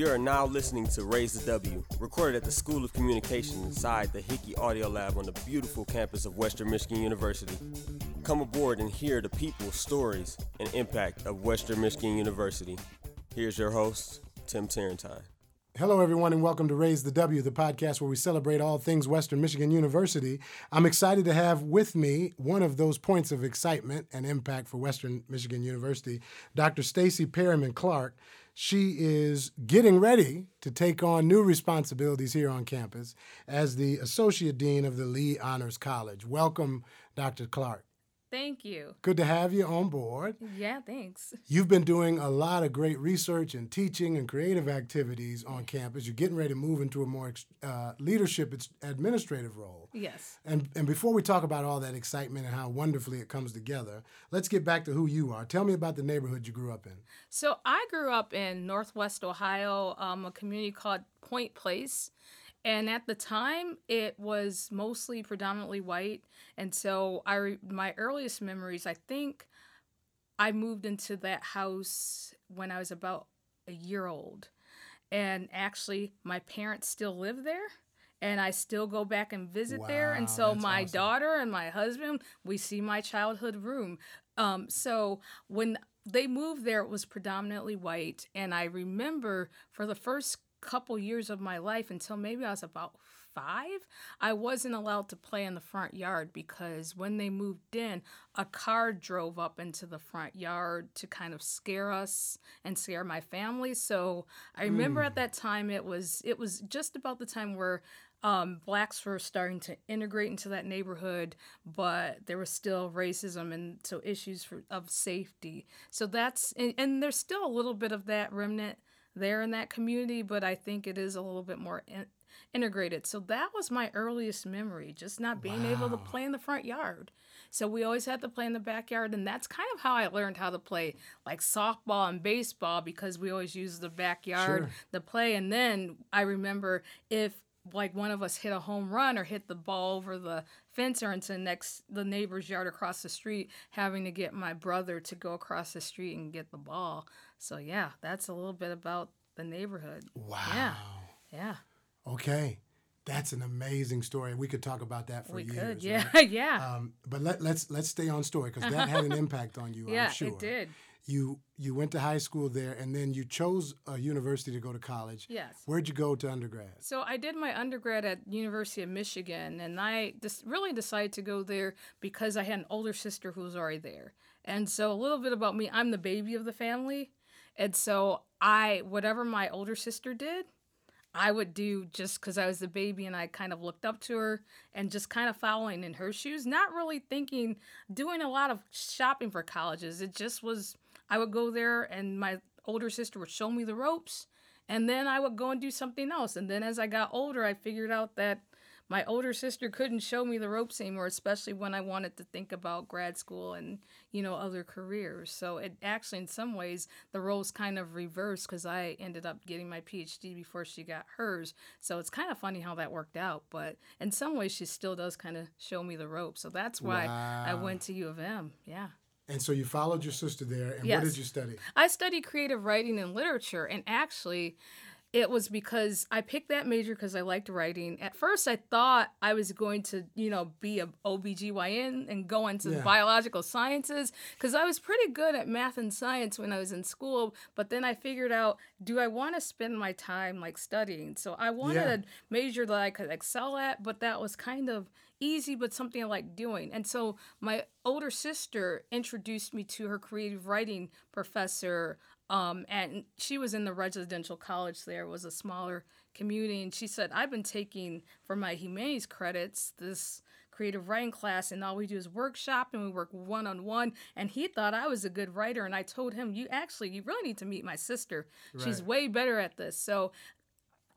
You are now listening to Raise the W, recorded at the School of Communication inside the Hickey Audio Lab on the beautiful campus of Western Michigan University. Come aboard and hear the people, stories, and impact of Western Michigan University. Here's your host, Tim Terrentine. Hello, everyone, and welcome to Raise the W, the podcast where we celebrate all things Western Michigan University. I'm excited to have with me one of those points of excitement and impact for Western Michigan University, Dr. Staci Perryman Clark. She is getting ready to take on new responsibilities here on campus as the Associate Dean of the Lee Honors College. Welcome, Dr. Clark. Thank you. Good to have you on board. Yeah, thanks. You've been doing a lot of great research and teaching and creative activities on campus. You're getting ready to move into a more uh, leadership administrative role. Yes. And and before we talk about all that excitement and how wonderfully it comes together, let's get back to who you are. Tell me about the neighborhood you grew up in. So I grew up in Northwest Ohio, um, a community called Point Place. And at the time, it was mostly predominantly white. And so I my earliest memories, I think I moved into that house when I was about a year old. And actually, my parents still live there. And I still go back and visit Wow, there. And so my awesome. daughter and my husband, we see my childhood room. Um, so when they moved there, it was predominantly white. And I remember for the first couple years of my life until maybe I was about five, I wasn't allowed to play in the front yard because when they moved in, a car drove up into the front yard to kind of scare us and scare my family. So I remember at that time it was it was just about the time where um, blacks were starting to integrate into that neighborhood, but there was still racism and so issues for, of safety. So that's and, and there's still a little bit of that remnant there in that community, but I think it is a little bit more in, integrated. So that was my earliest memory, just not being able to play in the front yard. So we always had to play in the backyard, and that's kind of how I learned how to play like softball and baseball because we always used the backyard Sure. to play. And then I remember if like one of us hit a home run or hit the ball over the fence or into next the neighbor's yard across the street, having to get my brother to go across the street and get the ball. So yeah, that's a little bit about the neighborhood. Wow. Yeah. Yeah. Okay. That's an amazing story. We could talk about that for we years. could. Yeah. right? yeah. Um, but let, let's let's stay on story because that had an impact on you. yeah, I'm sure. it did. You you went to high school there, and then you chose a university to go to college. Yes. Where'd you go to undergrad? So I did my undergrad at University of Michigan, and I just really decided to go there because I had an older sister who was already there. And so a little bit about me, I'm the baby of the family, and so I whatever my older sister did, I would do just because I was the baby and I kind of looked up to her and just kind of following in her shoes, not really thinking, doing a lot of shopping for colleges. It just was, I would go there and my older sister would show me the ropes and then I would go and do something else. And then as I got older, I figured out that my older sister couldn't show me the ropes anymore, especially when I wanted to think about grad school and, you know, other careers. So it actually, in some ways, the roles kind of reversed because I ended up getting my PhD before she got hers. So it's kind of funny how that worked out. But in some ways, she still does kind of show me the ropes. So that's why I went to U of M. Yeah. And so you followed your sister there, and Yes. what did you study? I studied creative writing and literature, and actually, it was because I picked that major because I liked writing. At first, I thought I was going to, you know, be a OBGYN and go into Yeah. biological sciences because I was pretty good at math and science when I was in school. But then I figured out, do I want to spend my time like studying? So I wanted Yeah. a major that I could excel at, but that was kind of easy, but something I like doing. And so my older sister introduced me to her creative writing professor. Um, and she was in the residential college there, was a smaller community. And she said, I've been taking for my humanities credits this creative writing class, and all we do is workshop and we work one on one. And he thought I was a good writer. And I told him, You actually, you really need to meet my sister. She's way better at this. So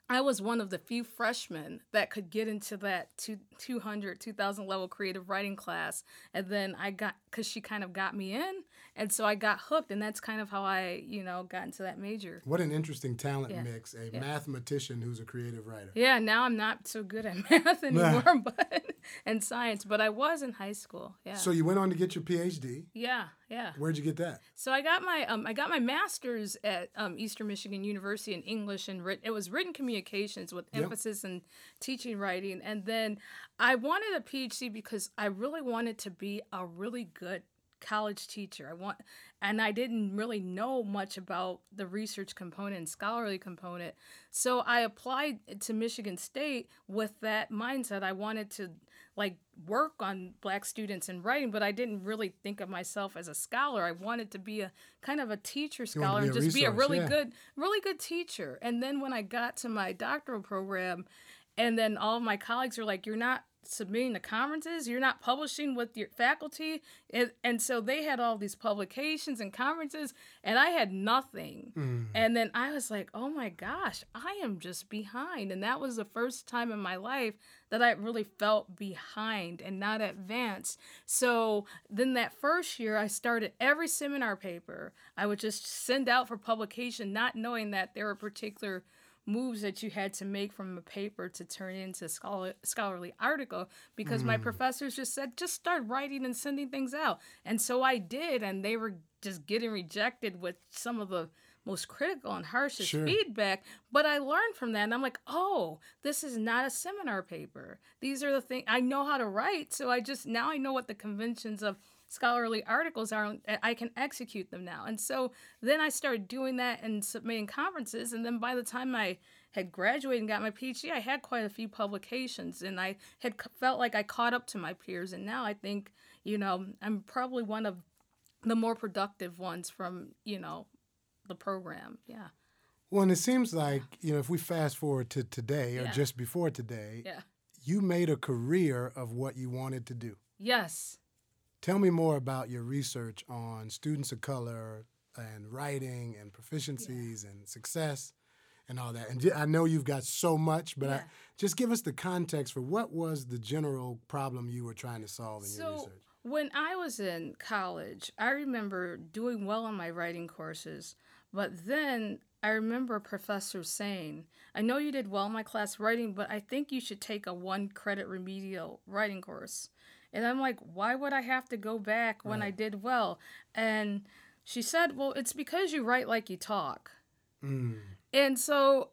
I was one of the few freshmen that could get into that two, 200, 2000 level creative writing class. And then I got, because she kind of got me in. And so I got hooked. And that's kind of how I, you know, got into that major. What an interesting talent Yeah. mix. A Yeah. mathematician who's a creative writer. Yeah, now I'm not so good at math anymore, but and science, but I was in high school. Yeah. So you went on to get your PhD. yeah, Yeah. Where'd you get that? So I got my um, I got my master's at um, Eastern Michigan University in English and writ- it was written communications with Yep. emphasis in teaching writing. And then I wanted a PhD because I really wanted to be a really good college teacher. I want, and I didn't really know much about the research component and scholarly component. So I applied to Michigan State with that mindset. I wanted to like work on black students in writing, but I didn't really think of myself as a scholar. I wanted to be a kind of a teacher scholar and just be a really yeah. good, really good teacher. And then when I got to my doctoral program, and then all of my colleagues are like, "You're not submitting to conferences. You're not publishing with your faculty." And, and so they had all these publications and conferences, and I had nothing. Mm. And then I was like, "Oh my gosh, I am just behind." And that was the first time in my life that I really felt behind and not advanced. So then that first year, I started every seminar paper. I would just send out for publication, not knowing that there were particular moves that you had to make from a paper to turn into scholar, scholarly article because my hmm. professors just said just start writing and sending things out. And so i did and they were just getting rejected with some of the most critical and harshest Sure. feedback. But i learned from that and i'm like oh this is not a seminar paper. These are the things i know how to write so i just now i know what the conventions of scholarly articles are i can execute them now. And so then i started doing that and submitting conferences and then by the time i had graduated and got my phd i had quite a few publications and i had felt like i caught up to my peers. And now i think you know i'm probably one of the more productive ones from you know the program. Yeah. Well, and it seems like, you know, if we fast forward to today or Yeah. just before today, yeah. you made a career of what you wanted to do. yes Tell me more about your research on students of color and writing and proficiencies and success and all that. And I know you've got so much, but I, just give us the context for what was the general problem you were trying to solve in your So research. when I was in college, I remember doing well on my writing courses, but then I remember a professor saying, I know you did well in my class writing, but I think you should take a one credit remedial writing course. And I'm like, why would I have to go back when I did well? And she said, well, it's because you write like you talk. Mm. And so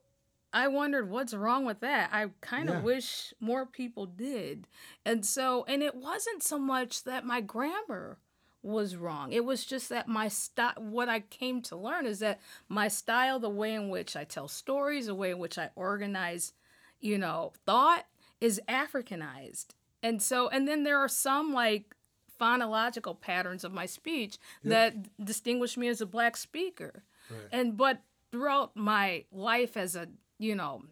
I wondered what's wrong with that. I kind of Yeah. wish more people did. And so, and it wasn't so much that my grammar was wrong. It was just that my style, what I came to learn is that my style, the way in which I tell stories, the way in which I organize, you know, thought is Africanized. And so, and then there are some like phonological patterns of my speech that distinguish me as a black speaker. Right. And but throughout my life as a, you know,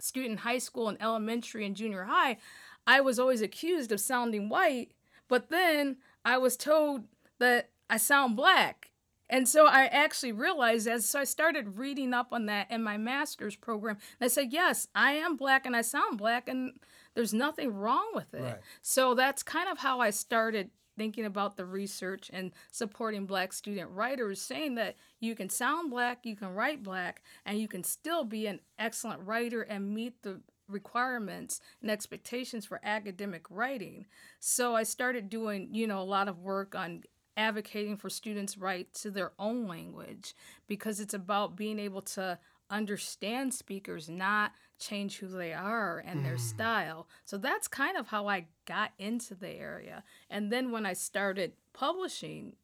student in high school and elementary and junior high, I was always accused of sounding white, but then I was told that I sound black. And so I actually realized as so I started reading up on that in my master's program. And I said, yes, I am black and I sound black and there's nothing wrong with it. Right. So that's kind of how I started thinking about the research and supporting black student writers, saying that you can sound black, you can write black, and you can still be an excellent writer and meet the requirements and expectations for academic writing. So I started doing, you know, a lot of work on advocating for students' right to their own language because it's about being able to understand speakers, not change who they are and their mm. style. So that's kind of how I got into the area. And then when I started publishing,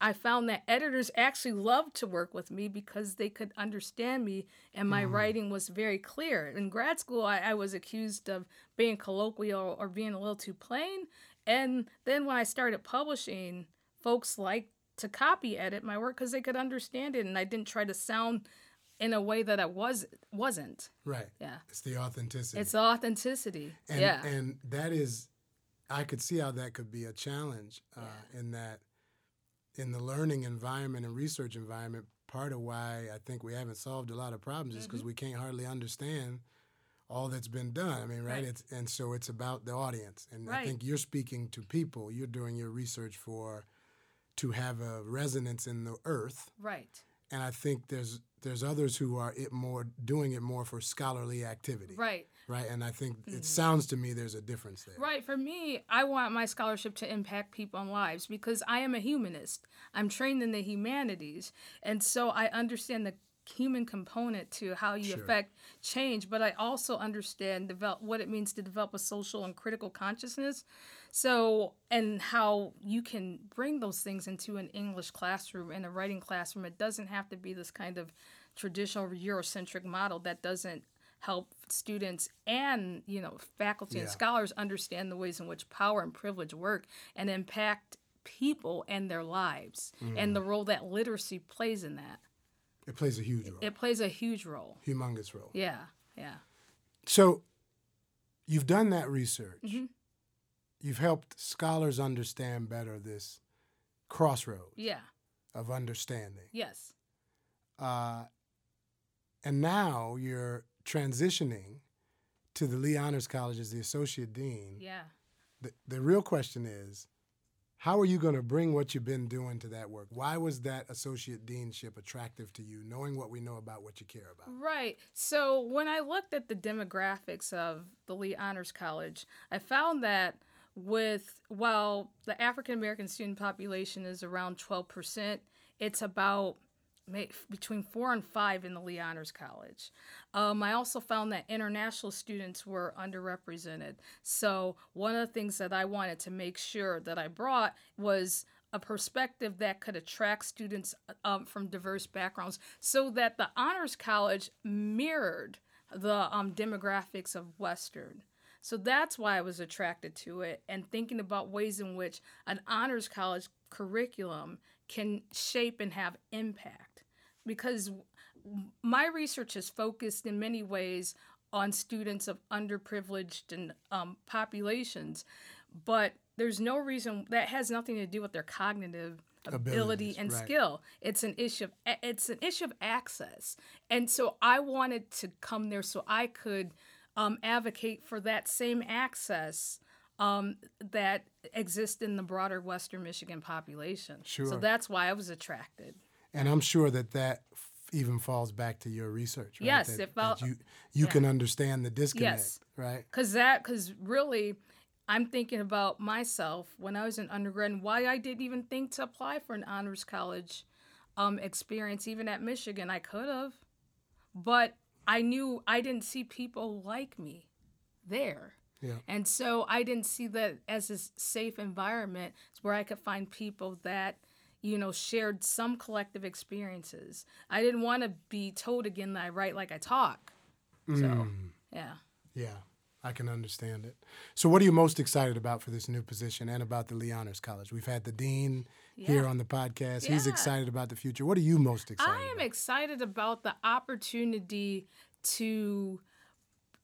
I found that editors actually loved to work with me because they could understand me and my mm-hmm. writing was very clear. In grad school, I, I was accused of being colloquial or being a little too plain. And then when I started publishing, folks liked to copy edit my work because they could understand it and I didn't try to sound in a way that it was wasn't. Right. Yeah. It's the authenticity. It's authenticity. and, yeah. and that is, I could see how that could be a challenge uh, in that, in the learning environment and research environment, part of why I think we haven't solved a lot of problems is because Mm-hmm. we can't hardly understand all that's been done. I mean, right? Right. It's and so it's about the audience, and I think you're speaking to people. You're doing your research for to have a resonance in the earth, right. And I think there's there's others who are it more doing it more for scholarly activity. Right. Right. And I think it mm-hmm. sounds to me there's a difference there. Right. For me, I want my scholarship to impact people and lives because I am a humanist. I'm trained in the humanities. And so I understand the human component to how you Sure. affect change, but I also understand develop what it means to develop a social and critical consciousness. So, and how you can bring those things into an English classroom and a writing classroom. It doesn't have to be this kind of traditional Eurocentric model that doesn't help students and you know faculty and scholars understand the ways in which power and privilege work and impact people and their lives and the role that literacy plays in that It plays a huge role, it plays a huge role humongous role. yeah yeah So you've done that research. Mhm. You've helped scholars understand better this crossroads yeah of understanding. yes Uh, and now you're transitioning to the Lee Honors College as the associate dean. yeah The, the real question is how are you going to bring what you've been doing to that work? Why was that associate deanship attractive to you, knowing what we know about what you care about? Right. So when I looked at the demographics of the Lee Honors College, I found that with while the African American student population is around 12%, it's about between four and five in the Lee Honors College. Um, I also found that international students were underrepresented. So one of the things that I wanted to make sure that I brought was a perspective that could attract students um, from diverse backgrounds so that the honors college mirrored the um, demographics of western so that's why i was attracted to it and thinking about ways in which an honors college curriculum can shape and have impact because my research is focused in many ways on students of underprivileged and um, populations, but there's no reason that has nothing to do with their cognitive ability and right. skill. It's an issue of it's an issue of access, and so I wanted to come there so I could um, advocate for that same access. Um, that exists in the broader Western Michigan population. Sure. So that's why I was attracted. And I'm sure that that f- even falls back to your research, right? Yes, that, it that you you can understand the disconnect, Yes. right? Cause that, cause really, I'm thinking about myself when I was an undergrad and why I didn't even think to apply for an honors college um, experience, even at Michigan. I could have, but I knew I didn't see people like me there. Yeah. And so I didn't see that as a safe environment where I could find people that, you know, shared some collective experiences. I didn't want to be told again that I write like I talk. So, Mm. yeah. Yeah, I can understand it. So, what are you most excited about for this new position and about the Lee Honors College? We've had the dean here on the podcast. He's excited about the future. What are you most excited I am about? excited about the opportunity to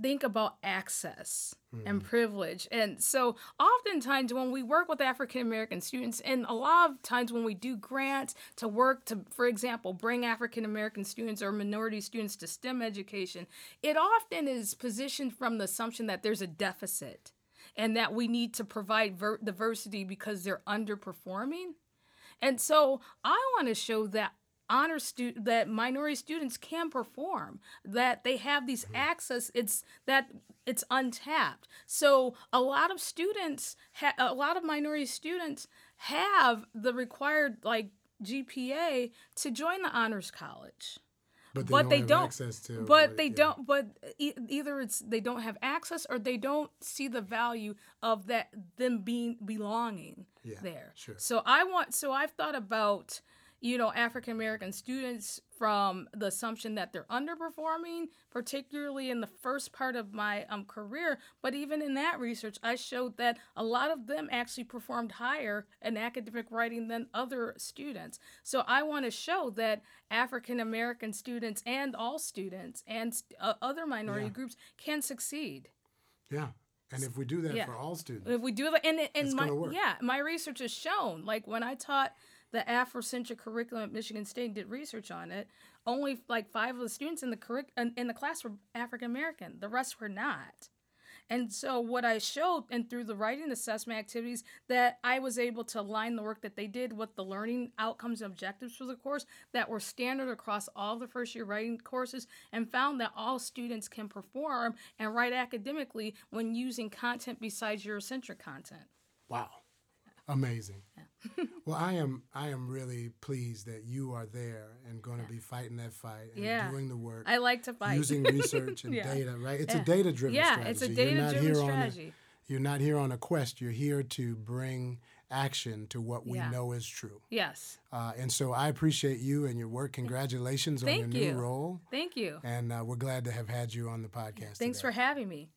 think about access and hmm. privilege. And so, oftentimes, when we work with African American students, and a lot of times when we do grants to work to, for example, bring African American students or minority students to STEM education, it often is positioned from the assumption that there's a deficit and that we need to provide ver- diversity because they're underperforming. And so I want to show that honor stu- that minority students can perform that they have these mm-hmm. access it's that it's untapped. So a lot of students ha- a lot of minority students have the required like GPA to join the honors college but they but don't they have don't access to. but they yeah. don't but e- either it's they don't have access or they don't see the value of that them being belonging Yeah, there sure. so i want so i've thought about you know african american students from the assumption that they're underperforming particularly in the first part of my um, career but even in that research i showed that a lot of them actually performed higher in academic writing than other students so i want to show that african american students and all students and uh, other minority Yeah. groups can succeed Yeah, and if we do that Yeah. for all students, if we do that, and and It's my work. yeah, my research has shown like when I taught the Afrocentric curriculum at Michigan State, did research on it. Only like five of the students in the curric- in, in the class were African American. The rest were not. And so what I showed and through the writing assessment activities that I was able to align the work that they did with the learning outcomes and objectives for the course that were standard across all the first year writing courses and found that all students can perform and write academically when using content besides Eurocentric content. Wow. Amazing. Yeah. well, I am I am really pleased that you are there and going to yeah. be fighting that fight and yeah. doing the work. I like to fight. Using research and data, right? It's a data driven yeah, strategy. it's a data driven strategy. A, you're not here on a quest. You're here to bring action to what we know is true. Yes. Uh, and so I appreciate you and your work. Congratulations on your you. new role. Thank you. And uh, we're glad to have had you on the podcast. Thanks today. for having me.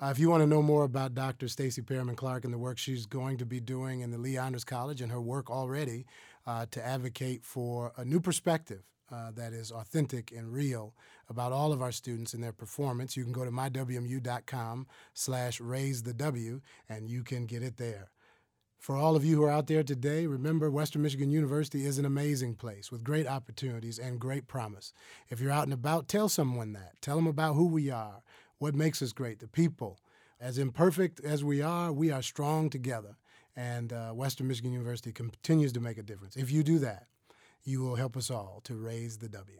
Uh, if you want to know more about Dr. Staci Perryman Clark and the work she's going to be doing in the Lee Honors College and her work already uh, to advocate for a new perspective uh, that is authentic and real about all of our students and their performance, you can go to mywmu.com slash raise the W and you can get it there. For all of you who are out there today, remember Western Michigan University is an amazing place with great opportunities and great promise. If you're out and about, tell someone that. Tell them about who we are, what makes us great, the people. As imperfect as we are, we are strong together. And uh, Western Michigan University continues to make a difference. If you do that, you will help us all to raise the W.